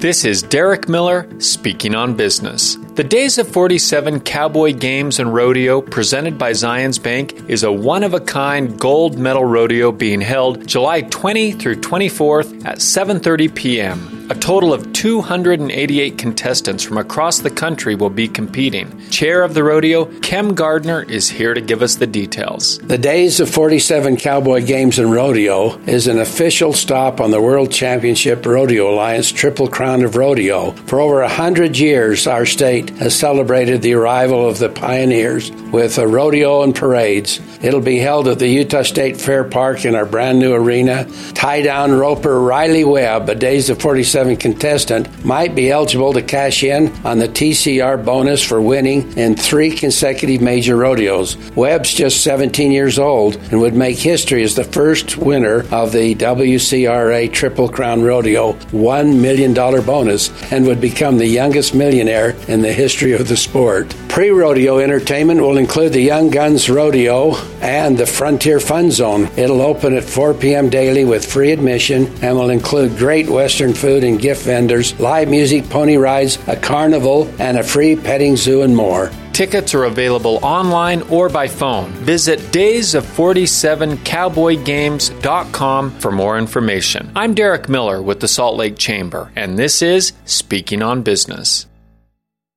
This is Derek Miller speaking on business. The Days of 47 Cowboy Games and Rodeo presented by Zions Bank is a one of a kind gold medal rodeo being held July 20 through 24th at 7:30 p.m. A total of 288 contestants from across the country will be competing. Chair of the rodeo, Kem Gardner, is here to give us the details. The Days of 47 Cowboy Games and Rodeo is an official stop on the World Championship Rodeo Alliance Triple Crown of Rodeo. For over a hundred years, our state has celebrated the arrival of the pioneers with a rodeo and parades. It'll be held at the Utah State Fair Park in our brand new arena. Tie down roper Riley Webb, a Days of 47 contestant might be eligible to cash in on the TCR bonus for winning in three consecutive major rodeos. Webb's just 17 years old and would make history as the first winner of the WCRA Triple Crown Rodeo $1 million bonus and would become the youngest millionaire in the history of the sport. Pre rodeo entertainment will include the Young Guns Rodeo and the Frontier Fun Zone. It'll open at 4 p.m. daily with free admission and will include great Western food and gift vendors, live music, pony rides, a carnival, and a free petting zoo and more. Tickets are available online or by phone. Visit daysof47cowboygames.com for more information. I'm Derek Miller with the Salt Lake Chamber, and this is Speaking on Business.